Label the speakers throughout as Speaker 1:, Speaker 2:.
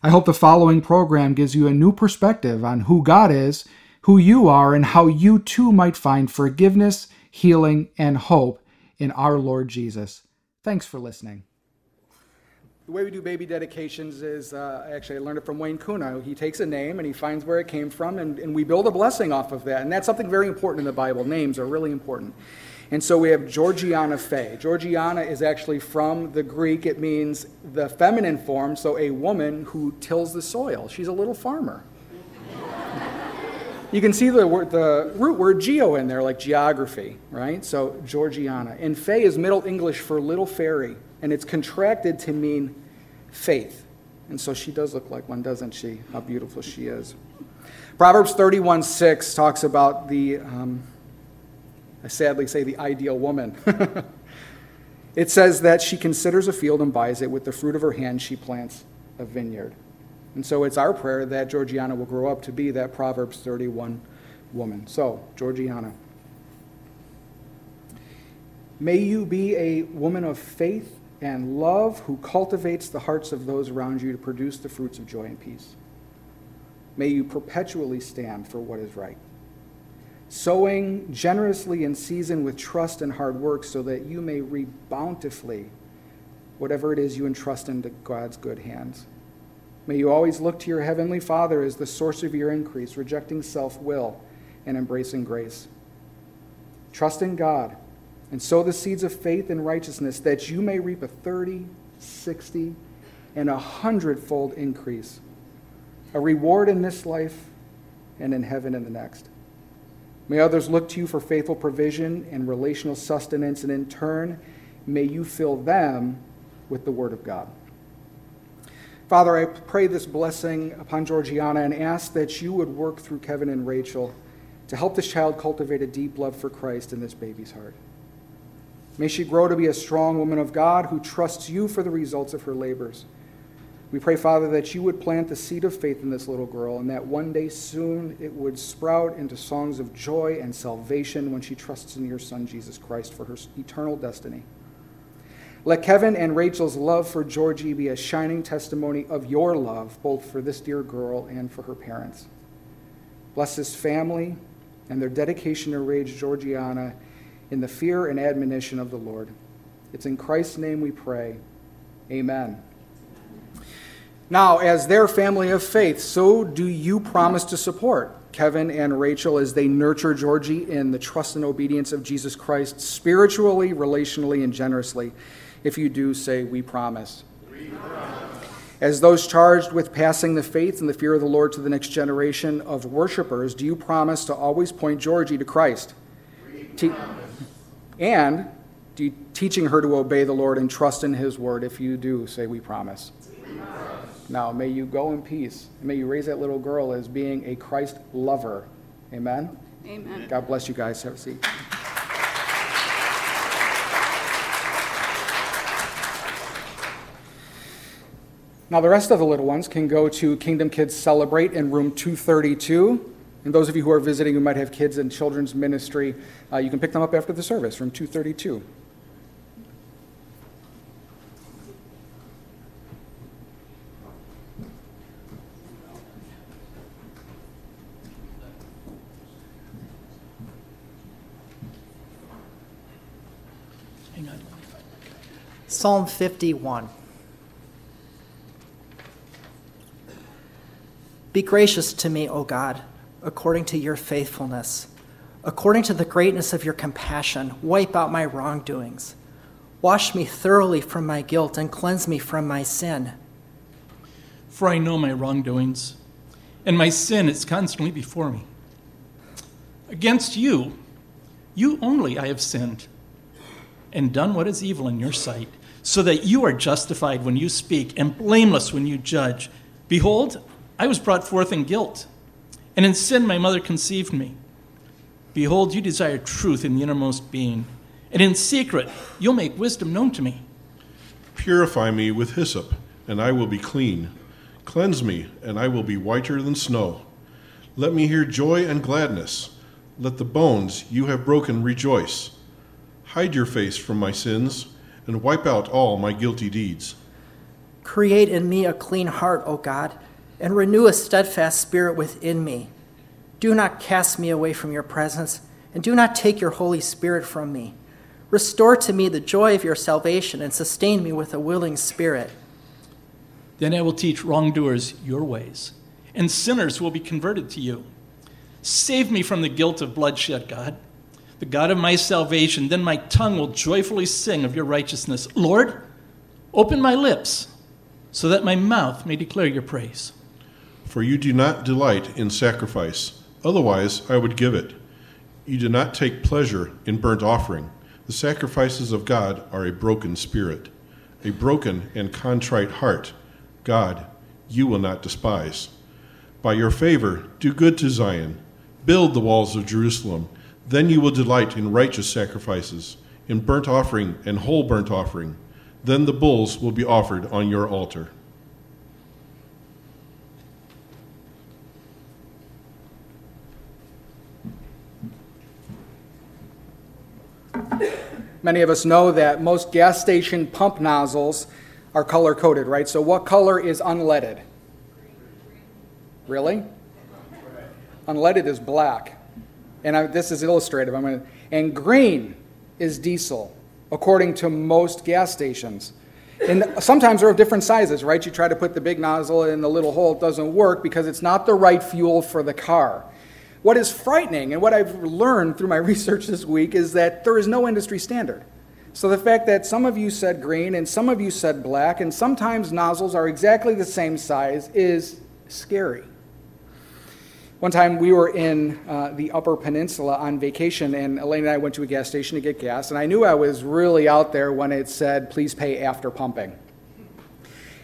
Speaker 1: I hope the following program gives you a new perspective on who God is, who you are, and how you too might find forgiveness, healing, and hope in our Lord Jesus. Thanks for listening. The way we do baby dedications is uh, actually, I learned it from Wayne Kuna. He takes a name and he finds where it came from, and, and we build a blessing off of that. And that's something very important in the Bible. Names are really important. And so we have Georgiana Fay. Georgiana is actually from the Greek. It means the feminine form, so a woman who tills the soil. She's a little farmer. you can see the, the root word geo in there, like geography, right? So Georgiana. And Fay is Middle English for little fairy, and it's contracted to mean faith. And so she does look like one, doesn't she? How beautiful she is. Proverbs 31 6 talks about the. Um, I sadly say the ideal woman. it says that she considers a field and buys it. With the fruit of her hand, she plants a vineyard. And so it's our prayer that Georgiana will grow up to be that Proverbs 31 woman. So, Georgiana, may you be a woman of faith and love who cultivates the hearts of those around you to produce the fruits of joy and peace. May you perpetually stand for what is right sowing generously in season with trust and hard work, so that you may reap bountifully whatever it is you entrust into God's good hands. May you always look to your heavenly Father as the source of your increase, rejecting self will and embracing grace. Trust in God and sow the seeds of faith and righteousness that you may reap a 30, 60, and a hundredfold increase, a reward in this life and in heaven in the next. May others look to you for faithful provision and relational sustenance, and in turn, may you fill them with the Word of God. Father, I pray this blessing upon Georgiana and ask that you would work through Kevin and Rachel to help this child cultivate a deep love for Christ in this baby's heart. May she grow to be a strong woman of God who trusts you for the results of her labors. We pray, Father, that you would plant the seed of faith in this little girl and that one day soon it would sprout into songs of joy and salvation when she trusts in your Son, Jesus Christ, for her eternal destiny. Let Kevin and Rachel's love for Georgie be a shining testimony of your love, both for this dear girl and for her parents. Bless this family and their dedication to raise Georgiana in the fear and admonition of the Lord. It's in Christ's name we pray. Amen. Now, as their family of faith, so do you promise to support Kevin and Rachel as they nurture Georgie in the trust and obedience of Jesus Christ, spiritually, relationally, and generously. If you do, say, We promise. We promise. As those charged with passing the faith and the fear of the Lord to the next generation of worshipers, do you promise to always point Georgie to Christ? Te- and teaching her to obey the Lord and trust in His word. If you do, say, We promise. Now, may you go in peace. May you raise that little girl as being a Christ lover. Amen?
Speaker 2: Amen.
Speaker 1: God bless you guys. Have a seat. Now, the rest of the little ones can go to Kingdom Kids Celebrate in room 232. And those of you who are visiting who might have kids in children's ministry, uh, you can pick them up after the service, room 232.
Speaker 3: Psalm 51. Be gracious to me, O God, according to your faithfulness. According to the greatness of your compassion, wipe out my wrongdoings. Wash me thoroughly from my guilt and cleanse me from my sin.
Speaker 4: For I know my wrongdoings, and my sin is constantly before me. Against you, you only I have sinned and done what is evil in your sight so that you are justified when you speak and blameless when you judge. Behold, I was brought forth in guilt, and in sin my mother conceived me. Behold, you desire truth in the innermost being, and in secret you'll make wisdom known to me.
Speaker 2: Purify me with hyssop, and I will be clean. Cleanse me, and I will be whiter than snow. Let me hear joy and gladness. Let the bones you have broken rejoice. Hide your face from my sins, and wipe out all my guilty deeds.
Speaker 3: Create in me a clean heart, O God, and renew a steadfast spirit within me. Do not cast me away from your presence, and do not take your Holy Spirit from me. Restore to me the joy of your salvation, and sustain me with a willing spirit.
Speaker 4: Then I will teach wrongdoers your ways, and sinners will be converted to you. Save me from the guilt of bloodshed, God, the God of my salvation. Then my tongue will joyfully sing of your righteousness. Lord, open my lips so that my mouth may declare your praise.
Speaker 2: For you do not delight in sacrifice, otherwise I would give it. You do not take pleasure in burnt offering. The sacrifices of God are a broken spirit, a broken and contrite heart. God, you will not despise. By your favor, do good to Zion, build the walls of Jerusalem. Then you will delight in righteous sacrifices, in burnt offering and whole burnt offering. Then the bulls will be offered on your altar.
Speaker 1: Many of us know that most gas station pump nozzles are color coded, right? So, what color is unleaded? Really? Unleaded is black. And I, this is illustrative. I'm gonna, and green is diesel, according to most gas stations. And sometimes they're of different sizes, right? You try to put the big nozzle in the little hole, it doesn't work because it's not the right fuel for the car. What is frightening, and what I've learned through my research this week, is that there is no industry standard. So the fact that some of you said green and some of you said black, and sometimes nozzles are exactly the same size, is scary. One time we were in uh, the Upper Peninsula on vacation, and Elaine and I went to a gas station to get gas, and I knew I was really out there when it said, please pay after pumping.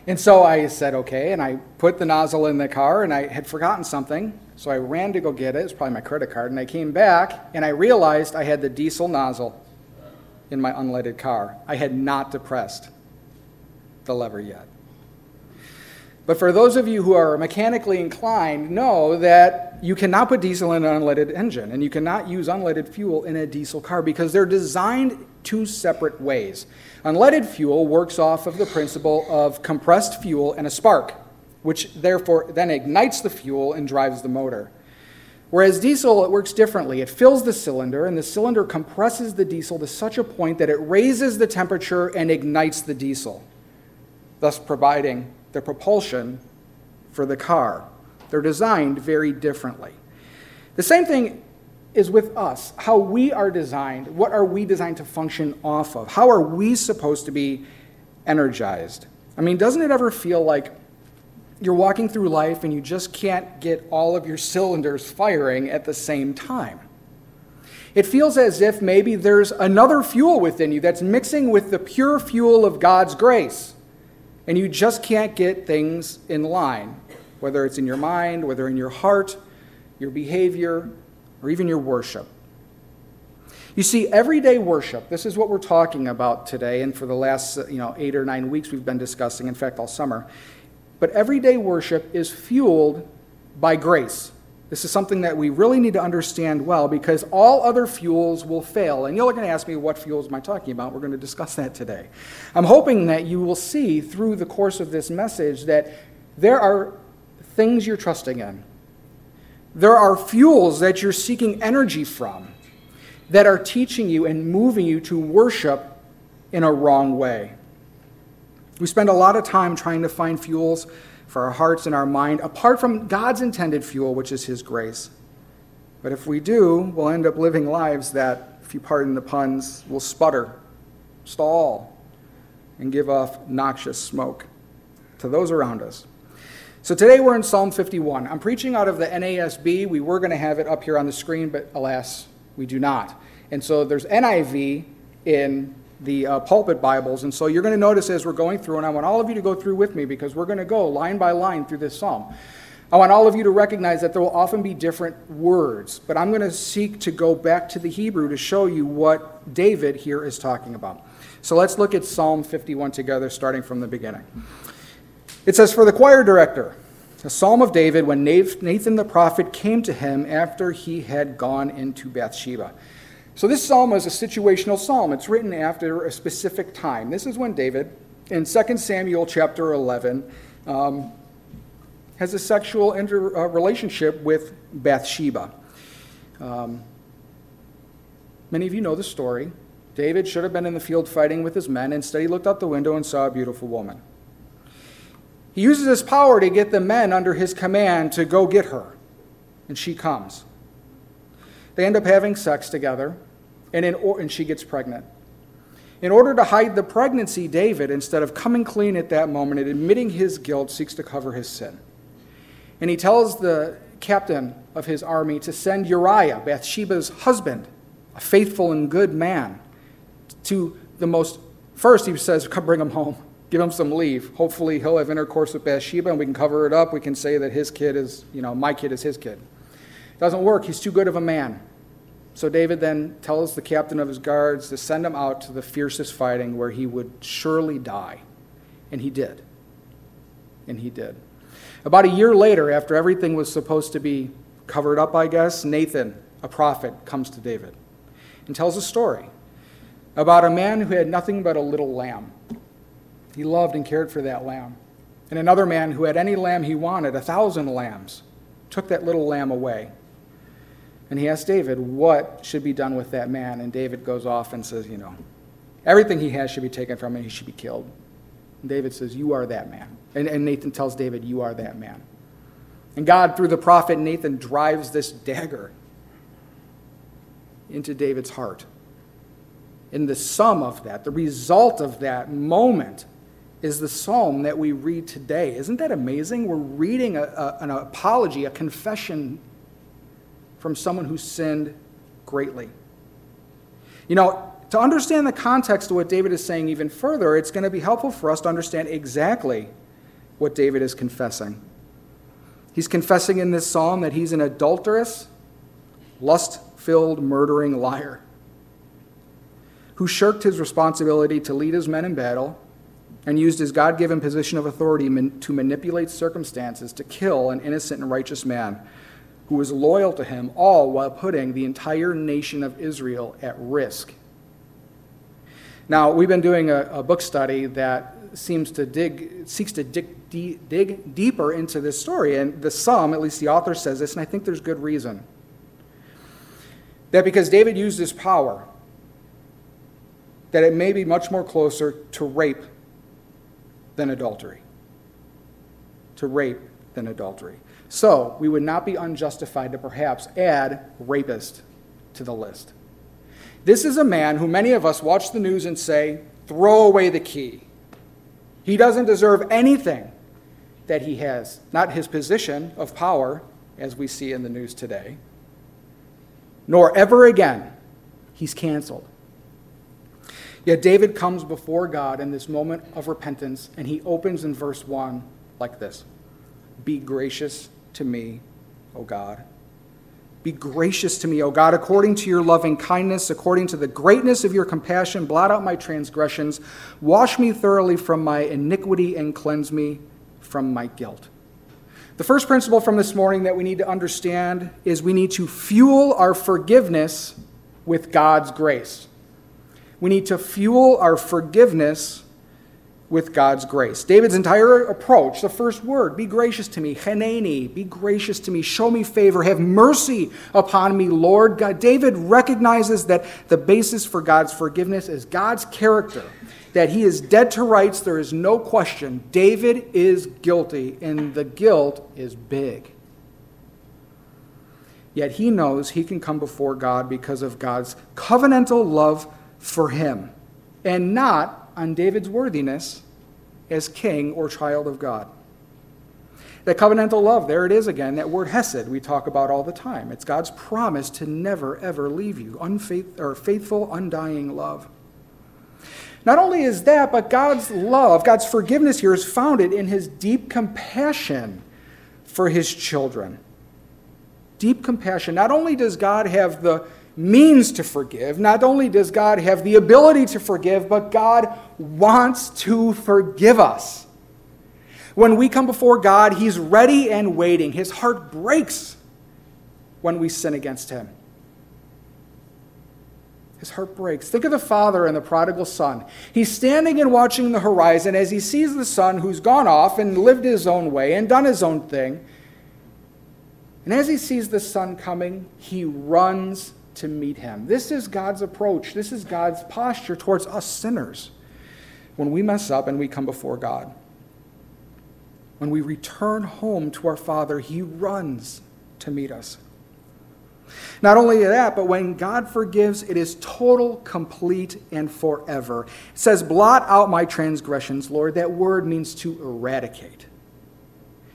Speaker 1: And so I said, okay, and I put the nozzle in the car, and I had forgotten something, so I ran to go get it. It was probably my credit card, and I came back, and I realized I had the diesel nozzle in my unleaded car. I had not depressed the lever yet. But for those of you who are mechanically inclined, know that you cannot put diesel in an unleaded engine, and you cannot use unleaded fuel in a diesel car because they're designed two separate ways. Unleaded fuel works off of the principle of compressed fuel and a spark, which therefore then ignites the fuel and drives the motor. Whereas diesel, it works differently. It fills the cylinder, and the cylinder compresses the diesel to such a point that it raises the temperature and ignites the diesel, thus providing the propulsion for the car. They're designed very differently. The same thing is with us. How we are designed, what are we designed to function off of? How are we supposed to be energized? I mean, doesn't it ever feel like you're walking through life and you just can't get all of your cylinders firing at the same time? It feels as if maybe there's another fuel within you that's mixing with the pure fuel of God's grace and you just can't get things in line, whether it's in your mind, whether in your heart, your behavior, or even your worship. You see, everyday worship, this is what we're talking about today, and for the last you know, eight or nine weeks we've been discussing, in fact, all summer. But everyday worship is fueled by grace. This is something that we really need to understand well because all other fuels will fail. And you're going to ask me, what fuels am I talking about? We're going to discuss that today. I'm hoping that you will see through the course of this message that there are things you're trusting in, there are fuels that you're seeking energy from that are teaching you and moving you to worship in a wrong way. We spend a lot of time trying to find fuels for our hearts and our mind apart from God's intended fuel, which is His grace. But if we do, we'll end up living lives that, if you pardon the puns, will sputter, stall, and give off noxious smoke to those around us. So today we're in Psalm 51. I'm preaching out of the NASB. We were going to have it up here on the screen, but alas, we do not. And so there's NIV in the uh, pulpit Bibles. And so you're going to notice as we're going through, and I want all of you to go through with me because we're going to go line by line through this psalm. I want all of you to recognize that there will often be different words, but I'm going to seek to go back to the Hebrew to show you what David here is talking about. So let's look at Psalm 51 together, starting from the beginning. It says, For the choir director, a psalm of David when Nathan the prophet came to him after he had gone into Bathsheba. So this psalm is a situational psalm. It's written after a specific time. This is when David, in 2 Samuel chapter 11, um, has a sexual inter, uh, relationship with Bathsheba. Um, many of you know the story. David should have been in the field fighting with his men. Instead, he looked out the window and saw a beautiful woman. He uses his power to get the men under his command to go get her, and she comes. They end up having sex together, and, in, and she gets pregnant. In order to hide the pregnancy, David, instead of coming clean at that moment and admitting his guilt, seeks to cover his sin. And he tells the captain of his army to send Uriah, Bathsheba's husband, a faithful and good man, to the most. First, he says, Come bring him home. Give him some leave. Hopefully, he'll have intercourse with Bathsheba and we can cover it up. We can say that his kid is, you know, my kid is his kid. Doesn't work. He's too good of a man. So David then tells the captain of his guards to send him out to the fiercest fighting where he would surely die. And he did. And he did. About a year later, after everything was supposed to be covered up, I guess, Nathan, a prophet, comes to David and tells a story about a man who had nothing but a little lamb. He loved and cared for that lamb. And another man who had any lamb he wanted, a thousand lambs, took that little lamb away. And he asked David, What should be done with that man? And David goes off and says, You know, everything he has should be taken from him, he should be killed. And David says, You are that man. And, and Nathan tells David, You are that man. And God, through the prophet Nathan, drives this dagger into David's heart. And the sum of that, the result of that moment, is the psalm that we read today. Isn't that amazing? We're reading a, a, an apology, a confession from someone who sinned greatly. You know, to understand the context of what David is saying even further, it's going to be helpful for us to understand exactly what David is confessing. He's confessing in this psalm that he's an adulterous, lust filled, murdering liar who shirked his responsibility to lead his men in battle and used his God given position of authority to manipulate circumstances to kill an innocent and righteous man who was loyal to him, all while putting the entire nation of Israel at risk. Now, we've been doing a, a book study that seems to dig, seeks to dig, dig deeper into this story. And the sum, at least the author says this, and I think there's good reason. That because David used his power, that it may be much more closer to rape than adultery. To rape than adultery. So, we would not be unjustified to perhaps add rapist to the list. This is a man who many of us watch the news and say, throw away the key. He doesn't deserve anything that he has, not his position of power, as we see in the news today, nor ever again. He's canceled. Yet David comes before God in this moment of repentance, and he opens in verse 1 like this Be gracious to me, O God. Be gracious to me, O God, according to your loving kindness, according to the greatness of your compassion. Blot out my transgressions. Wash me thoroughly from my iniquity and cleanse me from my guilt. The first principle from this morning that we need to understand is we need to fuel our forgiveness with God's grace. We need to fuel our forgiveness with God's grace. David's entire approach, the first word, be gracious to me, cheneni, be gracious to me, show me favor, have mercy upon me, Lord God. David recognizes that the basis for God's forgiveness is God's character, that he is dead to rights, there is no question. David is guilty, and the guilt is big. Yet he knows he can come before God because of God's covenantal love for him, and not on David's worthiness as king or child of God. That covenantal love, there it is again, that word hesed we talk about all the time. It's God's promise to never, ever leave you, unfaith, or faithful, undying love. Not only is that, but God's love, God's forgiveness here is founded in his deep compassion for his children. Deep compassion. Not only does God have the means to forgive, not only does God have the ability to forgive, but God wants to forgive us. When we come before God, He's ready and waiting. His heart breaks when we sin against Him. His heart breaks. Think of the father and the prodigal son. He's standing and watching the horizon as he sees the son who's gone off and lived his own way and done his own thing. And as he sees the son coming, he runs to meet him. This is God's approach. This is God's posture towards us sinners when we mess up and we come before God. When we return home to our Father, he runs to meet us. Not only that, but when God forgives, it is total, complete, and forever. It says, Blot out my transgressions, Lord. That word means to eradicate,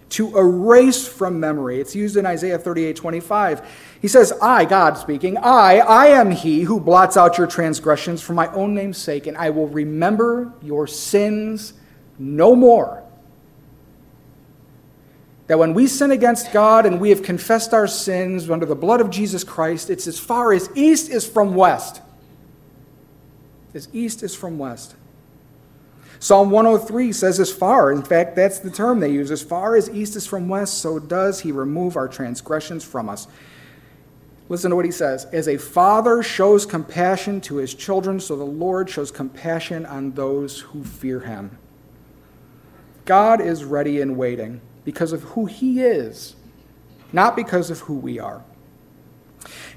Speaker 1: to erase from memory. It's used in Isaiah 38 25. He says, I, God speaking, I, I am he who blots out your transgressions for my own name's sake, and I will remember your sins no more that when we sin against God and we have confessed our sins under the blood of Jesus Christ, it's as far as east is from west. As east is from west. Psalm 103 says, as far, in fact, that's the term they use, as far as east is from west, so does he remove our transgressions from us. Listen to what he says. As a father shows compassion to his children, so the Lord shows compassion on those who fear him. God is ready and waiting because of who he is, not because of who we are.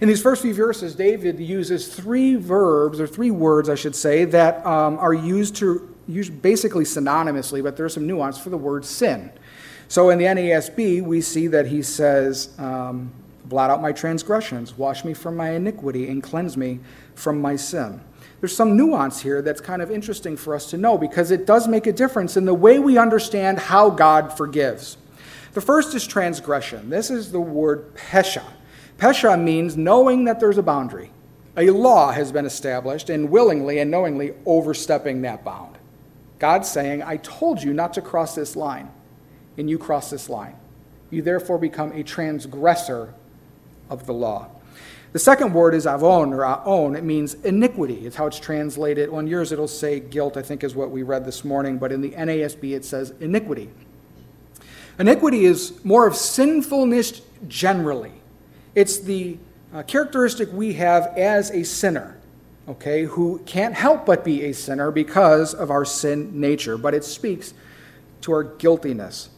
Speaker 1: In these first few verses, David uses three verbs, or three words, I should say, that um, are used to basically synonymously, but there's some nuance for the word sin. So in the NASB, we see that he says, um, Blot out my transgressions, wash me from my iniquity, and cleanse me from my sin. There's some nuance here that's kind of interesting for us to know because it does make a difference in the way we understand how God forgives. The first is transgression. This is the word pesha. Pesha means knowing that there's a boundary. A law has been established and willingly and knowingly overstepping that bound. God's saying, I told you not to cross this line, and you cross this line. You therefore become a transgressor of the law. The second word is avon or aon. It means iniquity. It's how it's translated. On yours, it'll say guilt, I think is what we read this morning, but in the NASB, it says iniquity. Iniquity is more of sinfulness generally. It's the uh, characteristic we have as a sinner, okay, who can't help but be a sinner because of our sin nature, but it speaks to our guiltiness.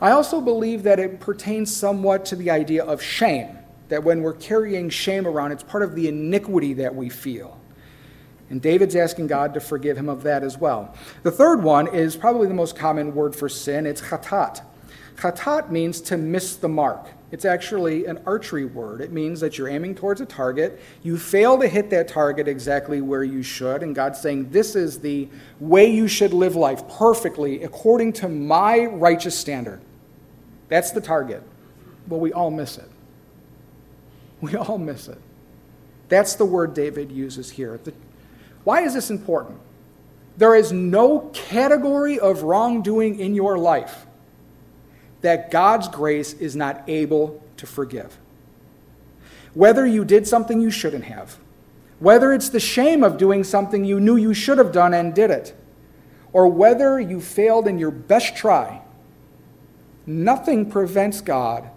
Speaker 1: I also believe that it pertains somewhat to the idea of shame, that when we're carrying shame around, it's part of the iniquity that we feel. And David's asking God to forgive him of that as well. The third one is probably the most common word for sin it's chatat. Chatat means to miss the mark. It's actually an archery word. It means that you're aiming towards a target. You fail to hit that target exactly where you should. And God's saying, This is the way you should live life perfectly according to my righteous standard. That's the target. Well, we all miss it. We all miss it. That's the word David uses here. The, why is this important? There is no category of wrongdoing in your life that God's grace is not able to forgive. Whether you did something you shouldn't have, whether it's the shame of doing something you knew you should have done and did it, or whether you failed in your best try, nothing prevents God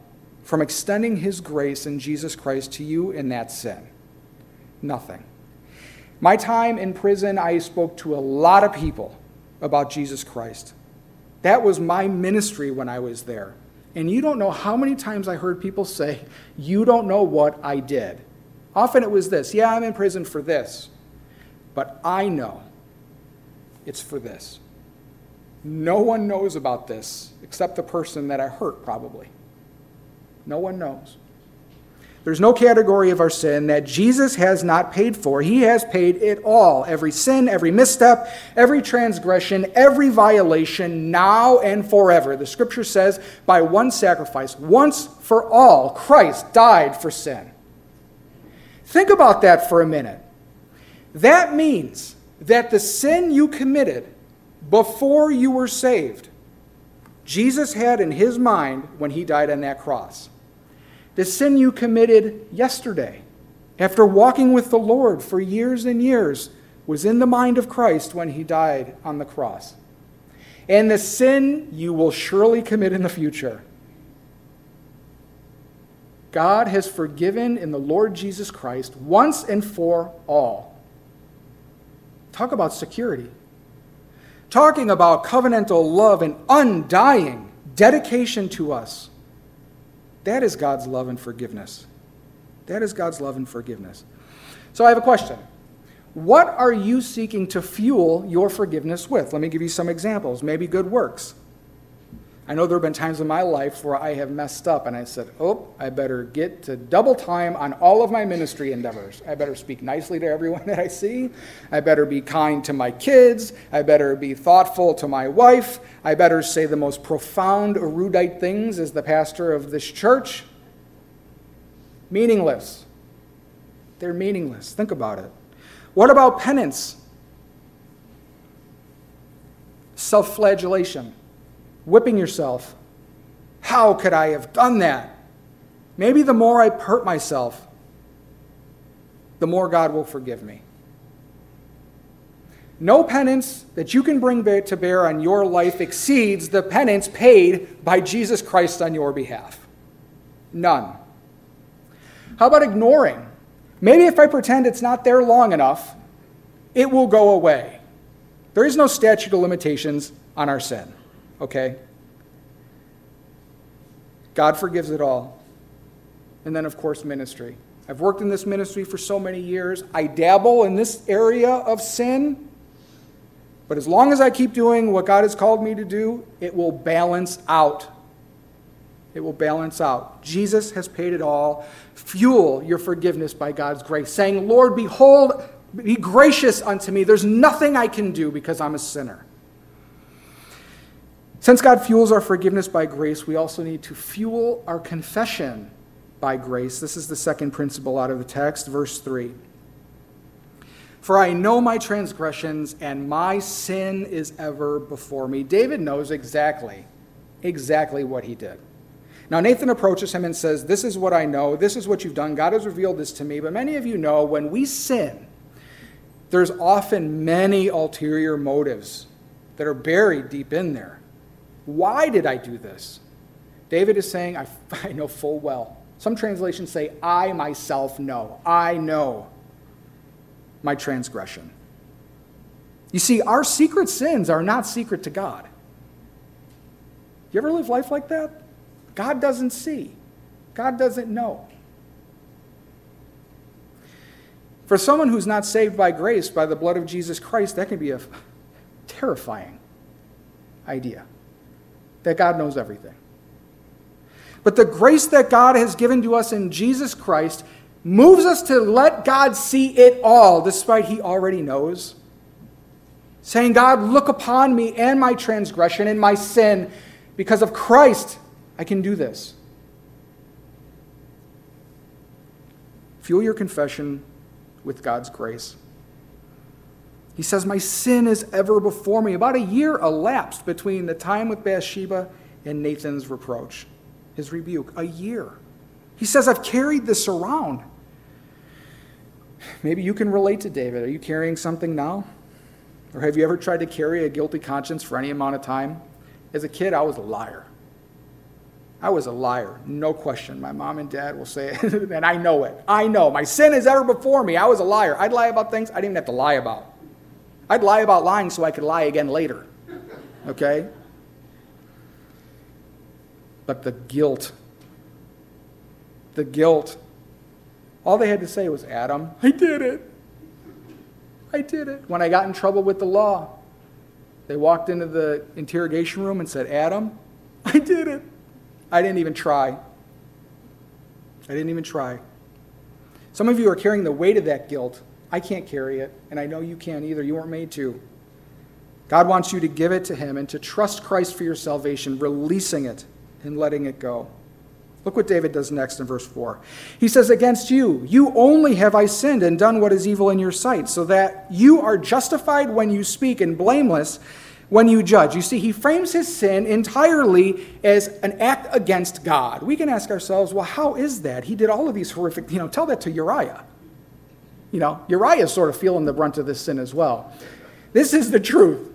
Speaker 1: from extending his grace in Jesus Christ to you in that sin. Nothing. My time in prison, I spoke to a lot of people about Jesus Christ. That was my ministry when I was there. And you don't know how many times I heard people say, You don't know what I did. Often it was this Yeah, I'm in prison for this. But I know it's for this. No one knows about this except the person that I hurt, probably. No one knows. There's no category of our sin that Jesus has not paid for. He has paid it all every sin, every misstep, every transgression, every violation, now and forever. The scripture says, by one sacrifice, once for all, Christ died for sin. Think about that for a minute. That means that the sin you committed before you were saved Jesus had in his mind when he died on that cross. The sin you committed yesterday, after walking with the Lord for years and years, was in the mind of Christ when he died on the cross. And the sin you will surely commit in the future. God has forgiven in the Lord Jesus Christ once and for all. Talk about security. Talking about covenantal love and undying dedication to us. That is God's love and forgiveness. That is God's love and forgiveness. So I have a question. What are you seeking to fuel your forgiveness with? Let me give you some examples. Maybe good works. I know there have been times in my life where I have messed up and I said, Oh, I better get to double time on all of my ministry endeavors. I better speak nicely to everyone that I see. I better be kind to my kids. I better be thoughtful to my wife. I better say the most profound, erudite things as the pastor of this church. Meaningless. They're meaningless. Think about it. What about penance? Self flagellation, whipping yourself. How could I have done that? Maybe the more I hurt myself, the more God will forgive me. No penance that you can bring to bear on your life exceeds the penance paid by Jesus Christ on your behalf. None. How about ignoring? Maybe if I pretend it's not there long enough, it will go away. There is no statute of limitations on our sin, okay? God forgives it all. And then, of course, ministry. I've worked in this ministry for so many years. I dabble in this area of sin. But as long as I keep doing what God has called me to do, it will balance out. It will balance out. Jesus has paid it all. Fuel your forgiveness by God's grace, saying, Lord, behold, be gracious unto me. There's nothing I can do because I'm a sinner. Since God fuels our forgiveness by grace, we also need to fuel our confession by grace. This is the second principle out of the text, verse 3. For I know my transgressions, and my sin is ever before me. David knows exactly, exactly what he did. Now, Nathan approaches him and says, This is what I know. This is what you've done. God has revealed this to me. But many of you know when we sin, there's often many ulterior motives that are buried deep in there. Why did I do this? David is saying, I, I know full well. Some translations say, I myself know. I know my transgression. You see, our secret sins are not secret to God. Do you ever live life like that? God doesn't see, God doesn't know. For someone who's not saved by grace, by the blood of Jesus Christ, that can be a terrifying idea that God knows everything. But the grace that God has given to us in Jesus Christ moves us to let God see it all, despite He already knows. Saying, God, look upon me and my transgression and my sin. Because of Christ, I can do this. Fuel your confession with God's grace. He says, My sin is ever before me. About a year elapsed between the time with Bathsheba and Nathan's reproach, his rebuke. A year. He says, I've carried this around. Maybe you can relate to David. Are you carrying something now? Or have you ever tried to carry a guilty conscience for any amount of time? As a kid, I was a liar. I was a liar, no question. My mom and dad will say it, and I know it. I know. My sin is ever before me. I was a liar. I'd lie about things I didn't even have to lie about. I'd lie about lying so I could lie again later. Okay? But the guilt, the guilt, all they had to say was, Adam, I did it. I did it. When I got in trouble with the law, they walked into the interrogation room and said, Adam, I did it. I didn't even try. I didn't even try. Some of you are carrying the weight of that guilt. I can't carry it, and I know you can't either. You weren't made to. God wants you to give it to Him and to trust Christ for your salvation, releasing it and letting it go. Look what David does next in verse 4. He says, Against you, you only have I sinned and done what is evil in your sight, so that you are justified when you speak and blameless when you judge. You see, he frames his sin entirely as an act against God. We can ask ourselves, well, how is that? He did all of these horrific, you know, tell that to Uriah. You know, Uriah is sort of feeling the brunt of this sin as well. This is the truth.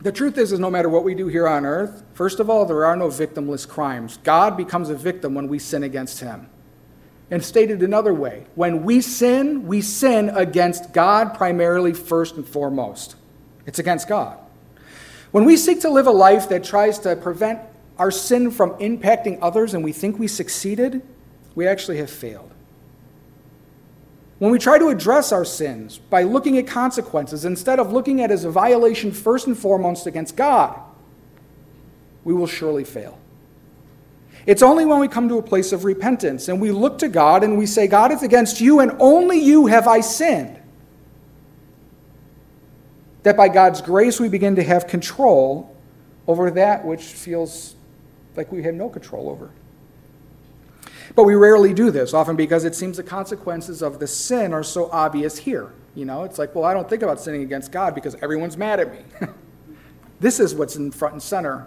Speaker 1: The truth is, is no matter what we do here on earth, first of all, there are no victimless crimes. God becomes a victim when we sin against him. And stated another way, when we sin, we sin against God primarily first and foremost. It's against God. When we seek to live a life that tries to prevent our sin from impacting others and we think we succeeded, we actually have failed. When we try to address our sins by looking at consequences instead of looking at it as a violation first and foremost against God, we will surely fail. It's only when we come to a place of repentance and we look to God and we say, God, it's against you and only you have I sinned, that by God's grace we begin to have control over that which feels like we have no control over. But we rarely do this, often because it seems the consequences of the sin are so obvious here. You know, it's like, well, I don't think about sinning against God because everyone's mad at me. this is what's in front and center.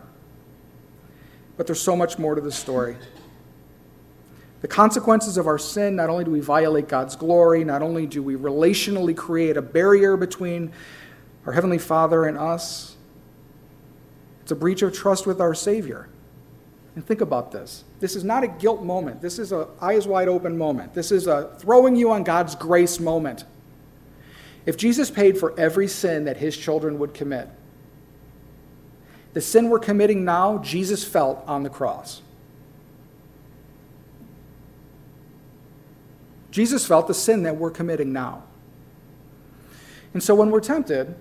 Speaker 1: But there's so much more to the story. The consequences of our sin not only do we violate God's glory, not only do we relationally create a barrier between our Heavenly Father and us, it's a breach of trust with our Savior. And think about this. This is not a guilt moment. This is a eyes wide open moment. This is a throwing you on God's grace moment. If Jesus paid for every sin that his children would commit, the sin we're committing now, Jesus felt on the cross. Jesus felt the sin that we're committing now. And so when we're tempted,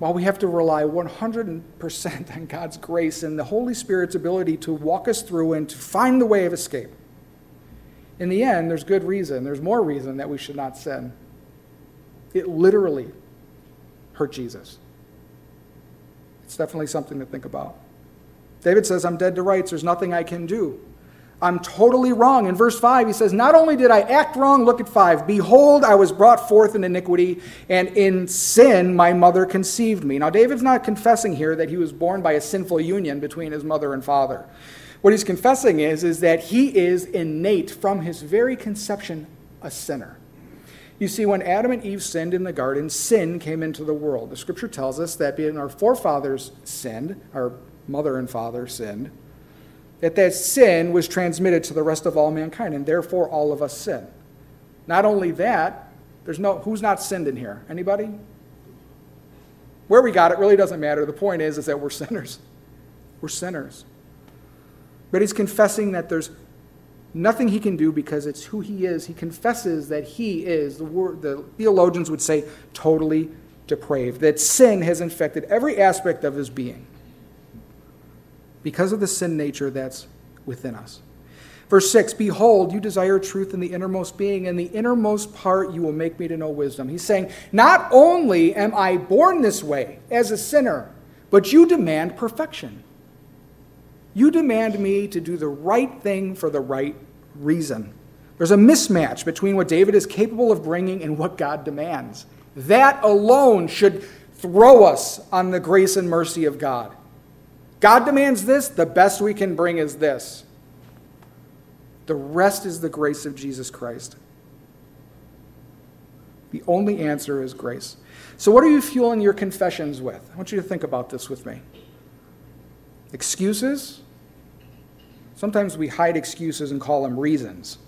Speaker 1: while we have to rely 100% on God's grace and the Holy Spirit's ability to walk us through and to find the way of escape, in the end, there's good reason, there's more reason that we should not sin. It literally hurt Jesus. It's definitely something to think about. David says, I'm dead to rights, there's nothing I can do. I'm totally wrong. In verse 5, he says, Not only did I act wrong, look at 5, behold, I was brought forth in iniquity, and in sin my mother conceived me. Now, David's not confessing here that he was born by a sinful union between his mother and father. What he's confessing is, is that he is innate from his very conception a sinner. You see, when Adam and Eve sinned in the garden, sin came into the world. The scripture tells us that being our forefathers sinned, our mother and father sinned, that that sin was transmitted to the rest of all mankind, and therefore all of us sin. Not only that, there's no who's not sinned in here? Anybody? Where we got it really doesn't matter. The point is, is that we're sinners. We're sinners. But he's confessing that there's nothing he can do because it's who he is. He confesses that he is, the, word, the theologians would say, totally depraved, that sin has infected every aspect of his being because of the sin nature that's within us. Verse 6 Behold, you desire truth in the innermost being, and the innermost part you will make me to know wisdom. He's saying, Not only am I born this way as a sinner, but you demand perfection. You demand me to do the right thing for the right reason. There's a mismatch between what David is capable of bringing and what God demands. That alone should throw us on the grace and mercy of God. God demands this, the best we can bring is this. The rest is the grace of Jesus Christ. The only answer is grace. So, what are you fueling your confessions with? I want you to think about this with me. Excuses? Sometimes we hide excuses and call them reasons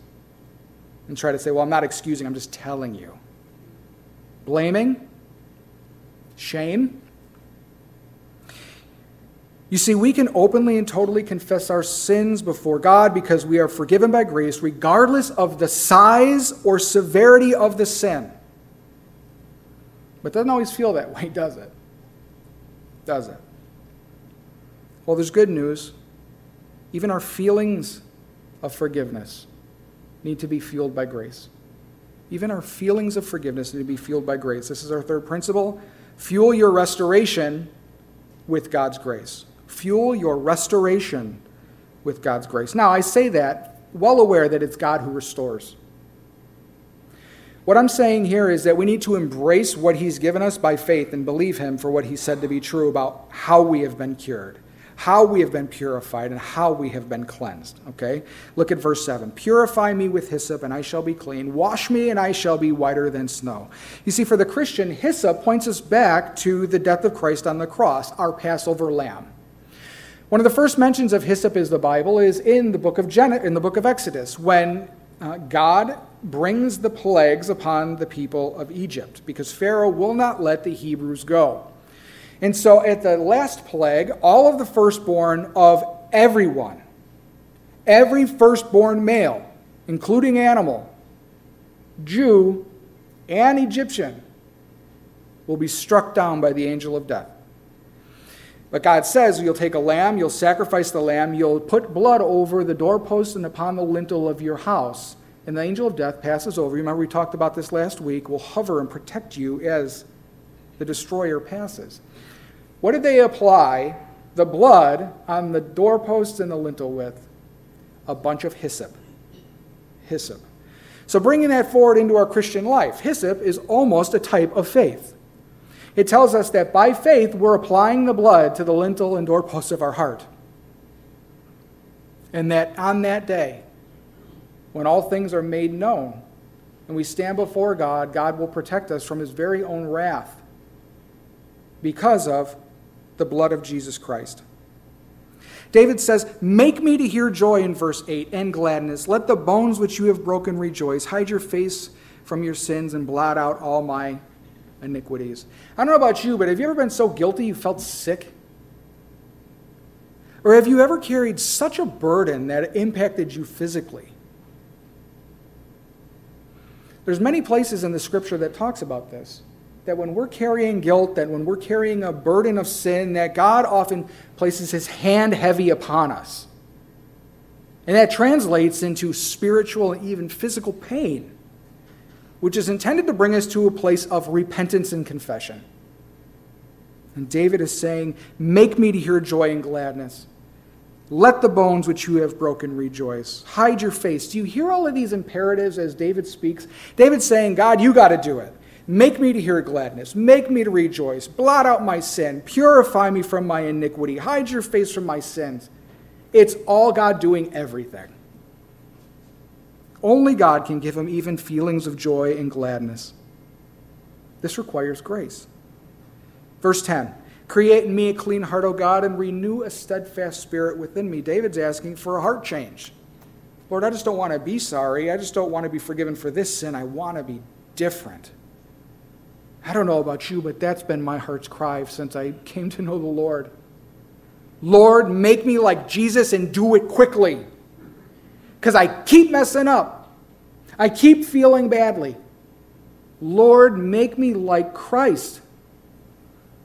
Speaker 1: and try to say, well, I'm not excusing, I'm just telling you. Blaming? Shame? You see, we can openly and totally confess our sins before God because we are forgiven by grace, regardless of the size or severity of the sin. But it doesn't always feel that way, does it? Does it? Well, there's good news. Even our feelings of forgiveness need to be fueled by grace. Even our feelings of forgiveness need to be fueled by grace. This is our third principle. Fuel your restoration with God's grace. Fuel your restoration with God's grace. Now, I say that well aware that it's God who restores. What I'm saying here is that we need to embrace what he's given us by faith and believe him for what he said to be true about how we have been cured, how we have been purified, and how we have been cleansed. Okay? Look at verse 7. Purify me with hyssop, and I shall be clean. Wash me, and I shall be whiter than snow. You see, for the Christian, hyssop points us back to the death of Christ on the cross, our Passover lamb. One of the first mentions of hyssop is the Bible is in the book of Gen- in the book of Exodus when uh, God brings the plagues upon the people of Egypt because Pharaoh will not let the Hebrews go. And so at the last plague, all of the firstborn of everyone, every firstborn male, including animal, Jew, and Egyptian, will be struck down by the angel of death. But God says, You'll take a lamb, you'll sacrifice the lamb, you'll put blood over the doorpost and upon the lintel of your house. And the angel of death passes over. Remember, we talked about this last week, will hover and protect you as the destroyer passes. What did they apply the blood on the doorposts and the lintel with? A bunch of hyssop. Hyssop. So, bringing that forward into our Christian life, hyssop is almost a type of faith. It tells us that by faith, we're applying the blood to the lintel and doorposts of our heart. And that on that day, when all things are made known, and we stand before God, God will protect us from his very own wrath because of the blood of Jesus Christ. David says, Make me to hear joy in verse 8 and gladness. Let the bones which you have broken rejoice. Hide your face from your sins and blot out all my iniquities. I don't know about you, but have you ever been so guilty you felt sick? Or have you ever carried such a burden that impacted you physically? There's many places in the scripture that talks about this. That when we're carrying guilt, that when we're carrying a burden of sin, that God often places his hand heavy upon us. And that translates into spiritual and even physical pain which is intended to bring us to a place of repentance and confession. And David is saying, Make me to hear joy and gladness. Let the bones which you have broken rejoice. Hide your face. Do you hear all of these imperatives as David speaks? David's saying, God, you got to do it. Make me to hear gladness. Make me to rejoice. Blot out my sin. Purify me from my iniquity. Hide your face from my sins. It's all God doing everything. Only God can give him even feelings of joy and gladness. This requires grace. Verse 10 Create in me a clean heart, O God, and renew a steadfast spirit within me. David's asking for a heart change. Lord, I just don't want to be sorry. I just don't want to be forgiven for this sin. I want to be different. I don't know about you, but that's been my heart's cry since I came to know the Lord. Lord, make me like Jesus and do it quickly because I keep messing up. I keep feeling badly. Lord, make me like Christ.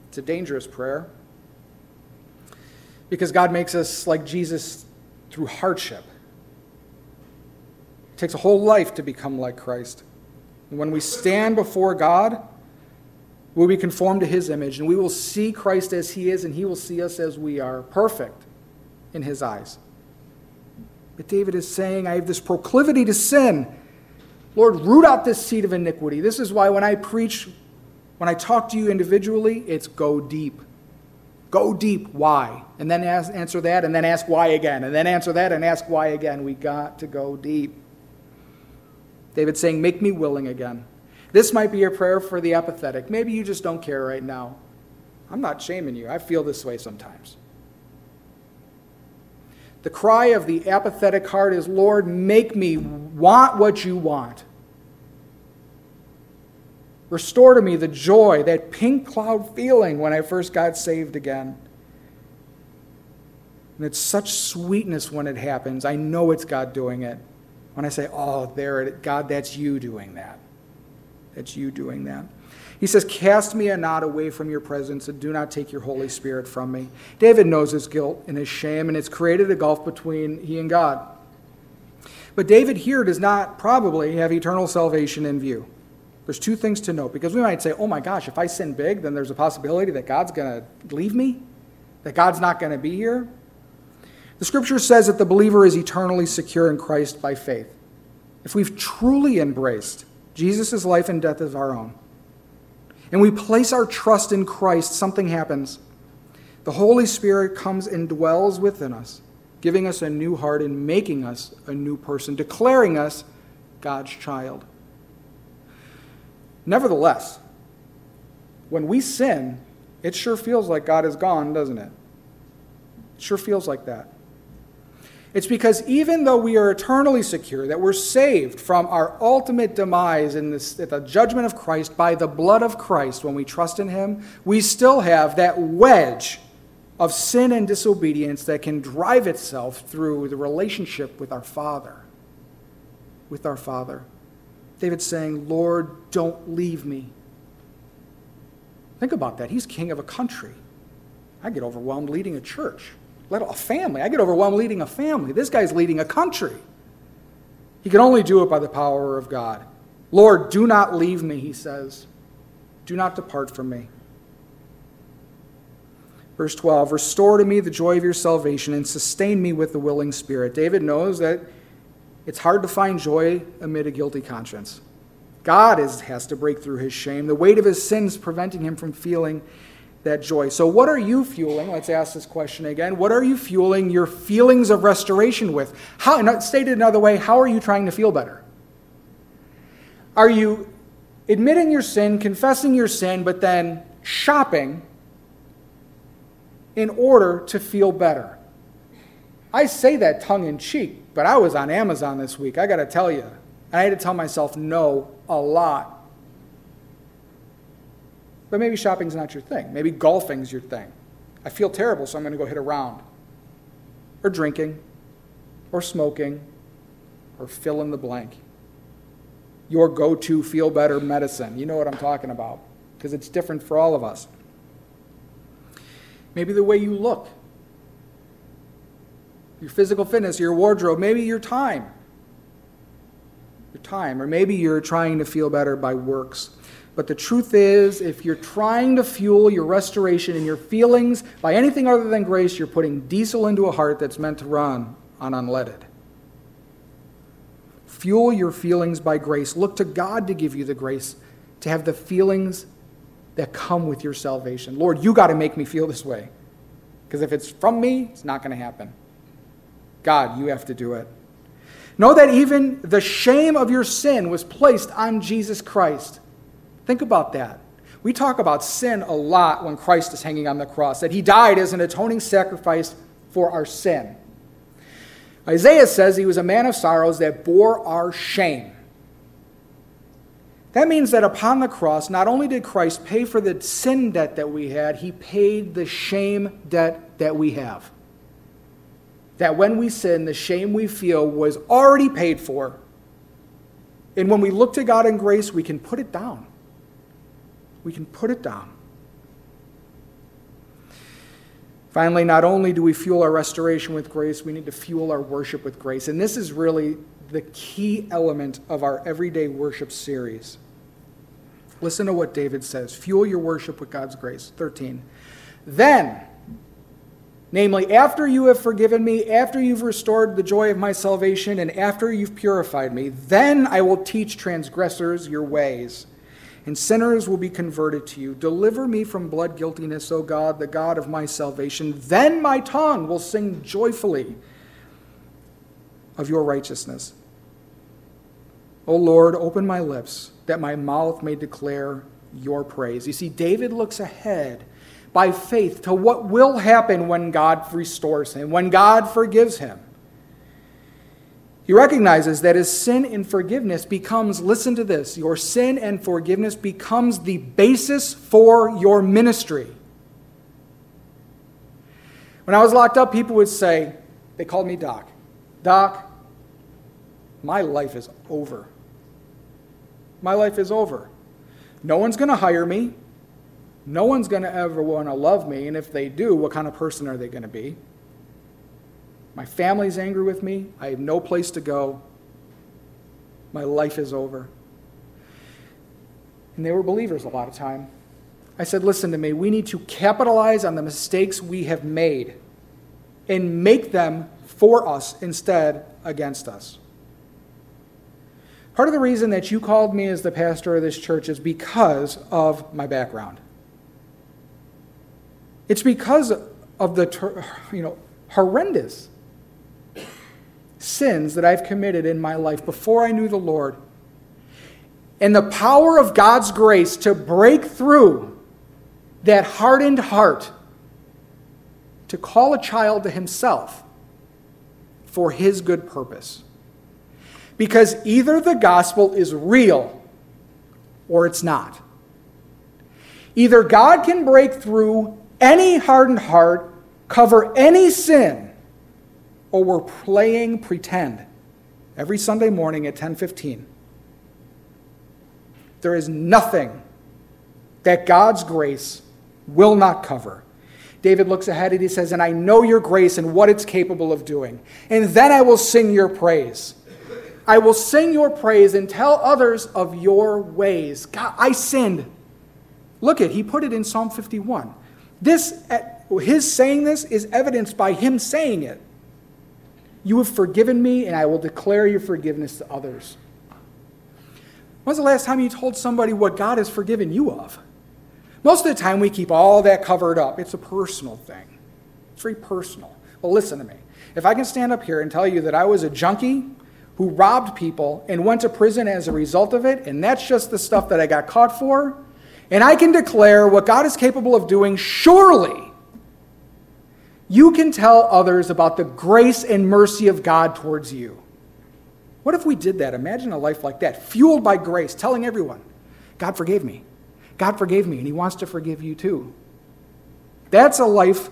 Speaker 1: It's a dangerous prayer because God makes us like Jesus through hardship. It takes a whole life to become like Christ. And when we stand before God, we'll be conformed to his image, and we will see Christ as he is, and he will see us as we are, perfect in his eyes. But David is saying, I have this proclivity to sin. Lord, root out this seed of iniquity. This is why when I preach, when I talk to you individually, it's go deep. Go deep. Why? And then ask, answer that, and then ask why again, and then answer that, and ask why again. We got to go deep. David's saying, Make me willing again. This might be your prayer for the apathetic. Maybe you just don't care right now. I'm not shaming you. I feel this way sometimes. The cry of the apathetic heart is, Lord, make me want what you want. Restore to me the joy, that pink cloud feeling when I first got saved again. And it's such sweetness when it happens. I know it's God doing it. When I say, oh, there, it, God, that's you doing that. That's you doing that. He says, Cast me not away from your presence, and do not take your Holy Spirit from me. David knows his guilt and his shame, and it's created a gulf between he and God. But David here does not probably have eternal salvation in view. There's two things to note, because we might say, oh my gosh, if I sin big, then there's a possibility that God's going to leave me, that God's not going to be here. The scripture says that the believer is eternally secure in Christ by faith. If we've truly embraced Jesus' life and death as our own, and we place our trust in Christ, something happens. The Holy Spirit comes and dwells within us, giving us a new heart and making us a new person, declaring us God's child. Nevertheless, when we sin, it sure feels like God is gone, doesn't it? It sure feels like that. It's because even though we are eternally secure, that we're saved from our ultimate demise in this, at the judgment of Christ by the blood of Christ when we trust in Him, we still have that wedge of sin and disobedience that can drive itself through the relationship with our Father. With our Father. David's saying, Lord, don't leave me. Think about that. He's king of a country. I get overwhelmed leading a church, let a family. I get overwhelmed leading a family. This guy's leading a country. He can only do it by the power of God. Lord, do not leave me, he says. Do not depart from me. Verse 12 Restore to me the joy of your salvation and sustain me with the willing spirit. David knows that it's hard to find joy amid a guilty conscience. God is, has to break through his shame. The weight of his sins preventing him from feeling that joy. So, what are you fueling? Let's ask this question again. What are you fueling your feelings of restoration with? How, stated another way, how are you trying to feel better? Are you admitting your sin, confessing your sin, but then shopping in order to feel better? I say that tongue in cheek, but I was on Amazon this week. I got to tell you. And I had to tell myself no a lot. But maybe shopping's not your thing. Maybe golfing's your thing. I feel terrible, so I'm going to go hit a round. Or drinking, or smoking, or fill in the blank. Your go to feel better medicine. You know what I'm talking about, because it's different for all of us. Maybe the way you look, your physical fitness, your wardrobe, maybe your time your time, or maybe you're trying to feel better by works. But the truth is, if you're trying to fuel your restoration and your feelings by anything other than grace, you're putting diesel into a heart that's meant to run on unleaded. Fuel your feelings by grace. Look to God to give you the grace to have the feelings that come with your salvation. Lord, you got to make me feel this way. Because if it's from me, it's not going to happen. God, you have to do it. Know that even the shame of your sin was placed on Jesus Christ. Think about that. We talk about sin a lot when Christ is hanging on the cross, that he died as an atoning sacrifice for our sin. Isaiah says he was a man of sorrows that bore our shame. That means that upon the cross, not only did Christ pay for the sin debt that we had, he paid the shame debt that we have that when we sin, the shame we feel was already paid for. And when we look to God in grace, we can put it down. We can put it down. Finally, not only do we fuel our restoration with grace, we need to fuel our worship with grace. And this is really the key element of our everyday worship series. Listen to what David says Fuel your worship with God's grace. 13. Then, Namely, after you have forgiven me, after you've restored the joy of my salvation, and after you've purified me, then I will teach transgressors your ways, and sinners will be converted to you. Deliver me from blood guiltiness, O God, the God of my salvation. Then my tongue will sing joyfully of your righteousness. O Lord, open my lips, that my mouth may declare your praise. You see, David looks ahead by faith to what will happen when God restores him, when God forgives him. He recognizes that his sin and forgiveness becomes, listen to this, your sin and forgiveness becomes the basis for your ministry. When I was locked up, people would say, they called me Doc. Doc, my life is over. My life is over. No one's going to hire me. No one's going to ever want to love me, and if they do, what kind of person are they going to be? My family's angry with me. I have no place to go. My life is over. And they were believers a lot of time. I said, listen to me, we need to capitalize on the mistakes we have made and make them for us instead against us. Part of the reason that you called me as the pastor of this church is because of my background. It's because of the you know horrendous sins that I've committed in my life before I knew the Lord. And the power of God's grace to break through that hardened heart to call a child to himself for his good purpose. Because either the gospel is real or it's not. Either God can break through any hardened heart, cover any sin, or we're playing pretend every Sunday morning at 10:15. There is nothing that God's grace will not cover. David looks ahead and he says, And I know your grace and what it's capable of doing. And then I will sing your praise. I will sing your praise and tell others of your ways. God, I sinned. Look at, he put it in Psalm 51. This, eh, his saying this is evidenced by him saying it. You have forgiven me, and I will declare your forgiveness to others. When's the last time you told somebody what God has forgiven you of? Most of the time, we keep all that covered up. It's a personal thing, it's very personal. Well, listen to me. If I can stand up here and tell you that I was a junkie who robbed people and went to prison as a result of it, and that's just the stuff that I got caught for, and I can declare what God is capable of doing, surely you can tell others about the grace and mercy of God towards you. What if we did that? Imagine a life like that, fueled by grace, telling everyone, God forgave me. God forgave me, and He wants to forgive you too. That's a life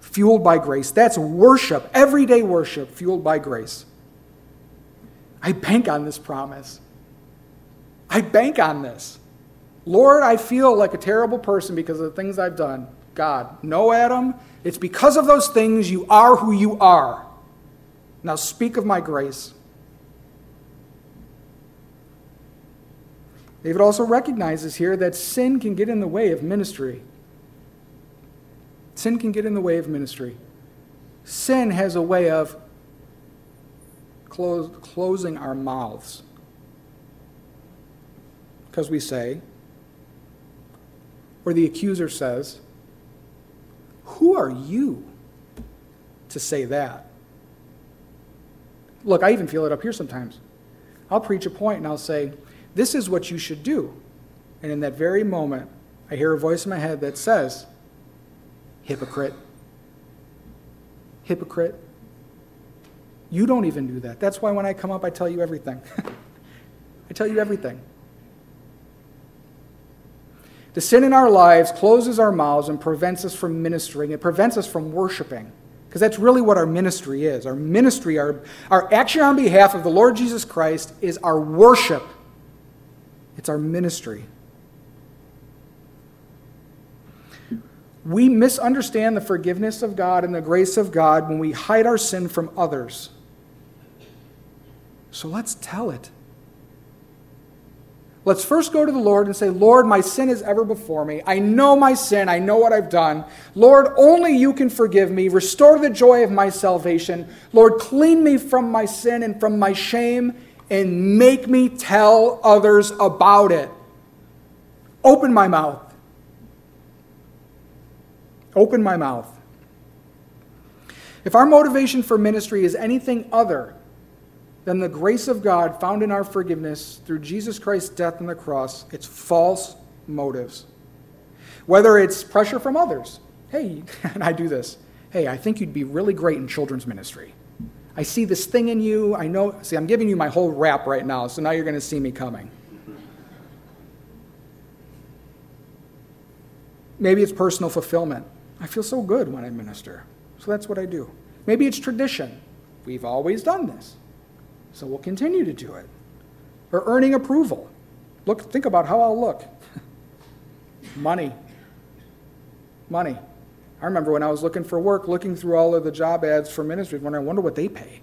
Speaker 1: fueled by grace. That's worship, everyday worship fueled by grace. I bank on this promise. I bank on this. Lord, I feel like a terrible person because of the things I've done. God, no, Adam, it's because of those things you are who you are. Now speak of my grace. David also recognizes here that sin can get in the way of ministry. Sin can get in the way of ministry. Sin has a way of close, closing our mouths. Because we say, or the accuser says, Who are you to say that? Look, I even feel it up here sometimes. I'll preach a point and I'll say, this is what you should do. And in that very moment, I hear a voice in my head that says, Hypocrite. Hypocrite. You don't even do that. That's why when I come up, I tell you everything. I tell you everything. The sin in our lives closes our mouths and prevents us from ministering. It prevents us from worshiping. Because that's really what our ministry is. Our ministry, our, our action on behalf of the Lord Jesus Christ, is our worship it's our ministry. We misunderstand the forgiveness of God and the grace of God when we hide our sin from others. So let's tell it. Let's first go to the Lord and say, Lord, my sin is ever before me. I know my sin. I know what I've done. Lord, only you can forgive me. Restore the joy of my salvation. Lord, clean me from my sin and from my shame and make me tell others about it. Open my mouth. Open my mouth. If our motivation for ministry is anything other than the grace of God found in our forgiveness through Jesus Christ's death on the cross, it's false motives. Whether it's pressure from others. Hey, and I do this. Hey, I think you'd be really great in children's ministry. I see this thing in you. I know. See, I'm giving you my whole rap right now, so now you're going to see me coming. Maybe it's personal fulfillment. I feel so good when I minister, so that's what I do. Maybe it's tradition. We've always done this, so we'll continue to do it. Or earning approval. Look, think about how I'll look. Money. Money. I remember when I was looking for work, looking through all of the job ads for ministries, wondering, I wonder what they pay.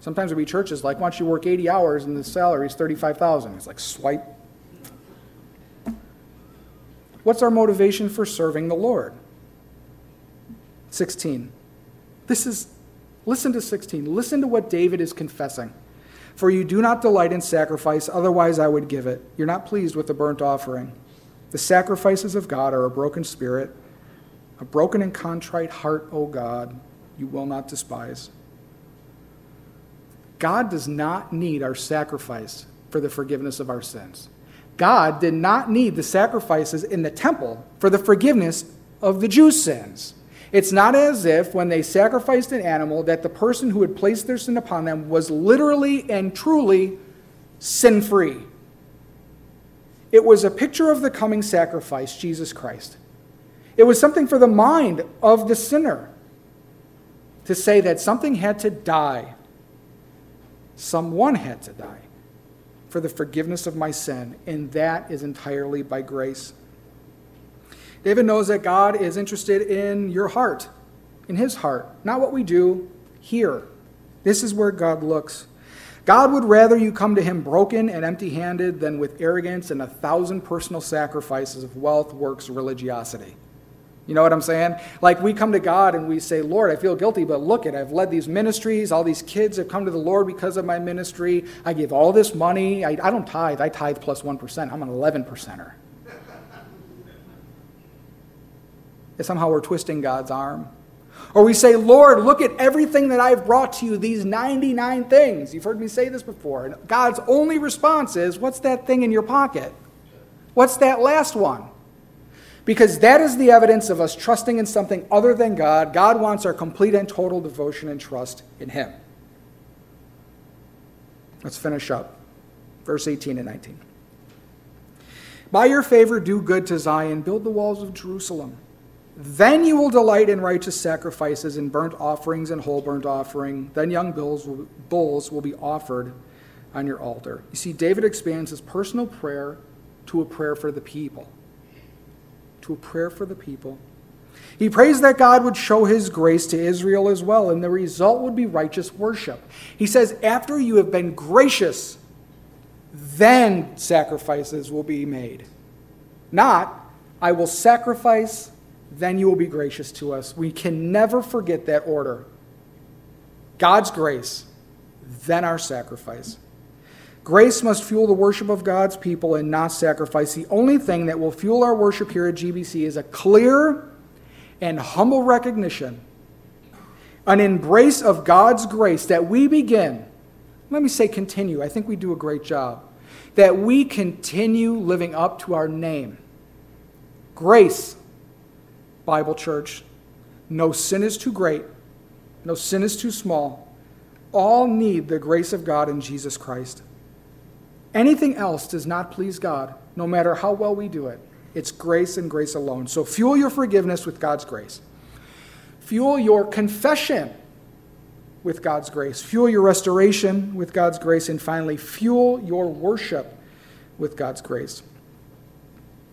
Speaker 1: Sometimes there'll be churches like, why don't you work 80 hours and the salary is 35000 It's like, swipe. What's our motivation for serving the Lord? 16. This is, listen to 16. Listen to what David is confessing. For you do not delight in sacrifice, otherwise I would give it. You're not pleased with the burnt offering. The sacrifices of God are a broken spirit, a broken and contrite heart, O God, you will not despise. God does not need our sacrifice for the forgiveness of our sins. God did not need the sacrifices in the temple for the forgiveness of the Jews' sins. It's not as if when they sacrificed an animal that the person who had placed their sin upon them was literally and truly sin free. It was a picture of the coming sacrifice, Jesus Christ. It was something for the mind of the sinner to say that something had to die, someone had to die for the forgiveness of my sin, and that is entirely by grace. David knows that God is interested in your heart, in his heart, not what we do here. This is where God looks. God would rather you come to him broken and empty handed than with arrogance and a thousand personal sacrifices of wealth, works, religiosity. You know what I'm saying? Like we come to God and we say, Lord, I feel guilty, but look at I've led these ministries. All these kids have come to the Lord because of my ministry. I give all this money. I, I don't tithe. I tithe plus 1. I'm an 11 percenter. And somehow we're twisting God's arm. Or we say, Lord, look at everything that I've brought to you, these 99 things. You've heard me say this before. And God's only response is, What's that thing in your pocket? What's that last one? Because that is the evidence of us trusting in something other than God. God wants our complete and total devotion and trust in Him. Let's finish up. Verse 18 and 19. By your favor, do good to Zion, build the walls of Jerusalem. Then you will delight in righteous sacrifices and burnt offerings and whole burnt offering. Then young bulls will, bulls will be offered on your altar. You see, David expands his personal prayer to a prayer for the people to a prayer for the people. He prays that God would show his grace to Israel as well, and the result would be righteous worship. He says, After you have been gracious, then sacrifices will be made. Not, I will sacrifice, then you will be gracious to us. We can never forget that order. God's grace, then our sacrifice. Grace must fuel the worship of God's people and not sacrifice. The only thing that will fuel our worship here at GBC is a clear and humble recognition, an embrace of God's grace that we begin. Let me say continue. I think we do a great job. That we continue living up to our name. Grace, Bible Church. No sin is too great, no sin is too small. All need the grace of God in Jesus Christ. Anything else does not please God, no matter how well we do it. It's grace and grace alone. So fuel your forgiveness with God's grace. Fuel your confession with God's grace. Fuel your restoration with God's grace. And finally, fuel your worship with God's grace.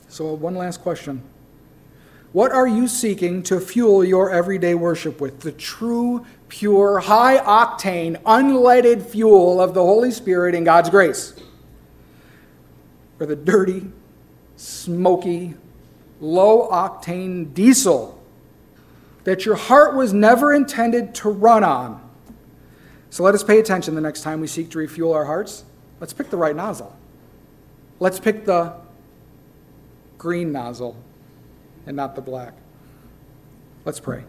Speaker 1: So, one last question. What are you seeking to fuel your everyday worship with? The true, pure, high octane, unleaded fuel of the Holy Spirit and God's grace or the dirty, smoky, low octane diesel that your heart was never intended to run on. So let us pay attention the next time we seek to refuel our hearts. Let's pick the right nozzle. Let's pick the green nozzle and not the black. Let's pray.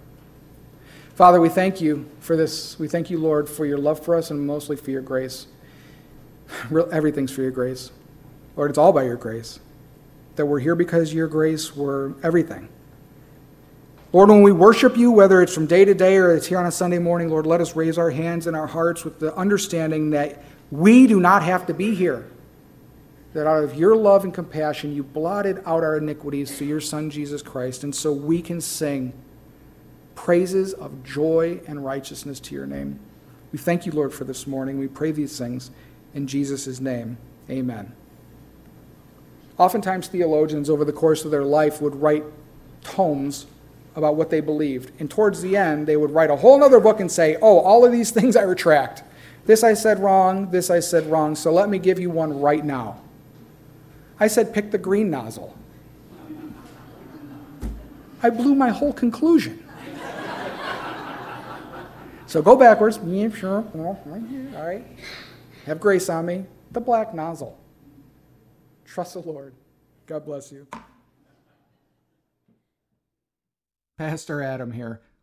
Speaker 1: Father, we thank you for this. We thank you, Lord, for your love for us and mostly for your grace. Everything's for your grace. Lord, it's all by your grace. That we're here because your grace, we're everything. Lord, when we worship you, whether it's from day to day or it's here on a Sunday morning, Lord, let us raise our hands and our hearts with the understanding that we do not have to be here. That out of your love and compassion, you blotted out our iniquities through your Son, Jesus Christ. And so we can sing praises of joy and righteousness to your name. We thank you, Lord, for this morning. We pray these things in Jesus' name. Amen. Oftentimes, theologians over the course of their life would write tomes about what they believed. And towards the end, they would write a whole other book and say, Oh, all of these things I retract. This I said wrong, this I said wrong, so let me give you one right now. I said, Pick the green nozzle. I blew my whole conclusion. so go backwards. All right. Have grace on me, the black nozzle. Trust the Lord. God bless you. Pastor Adam here.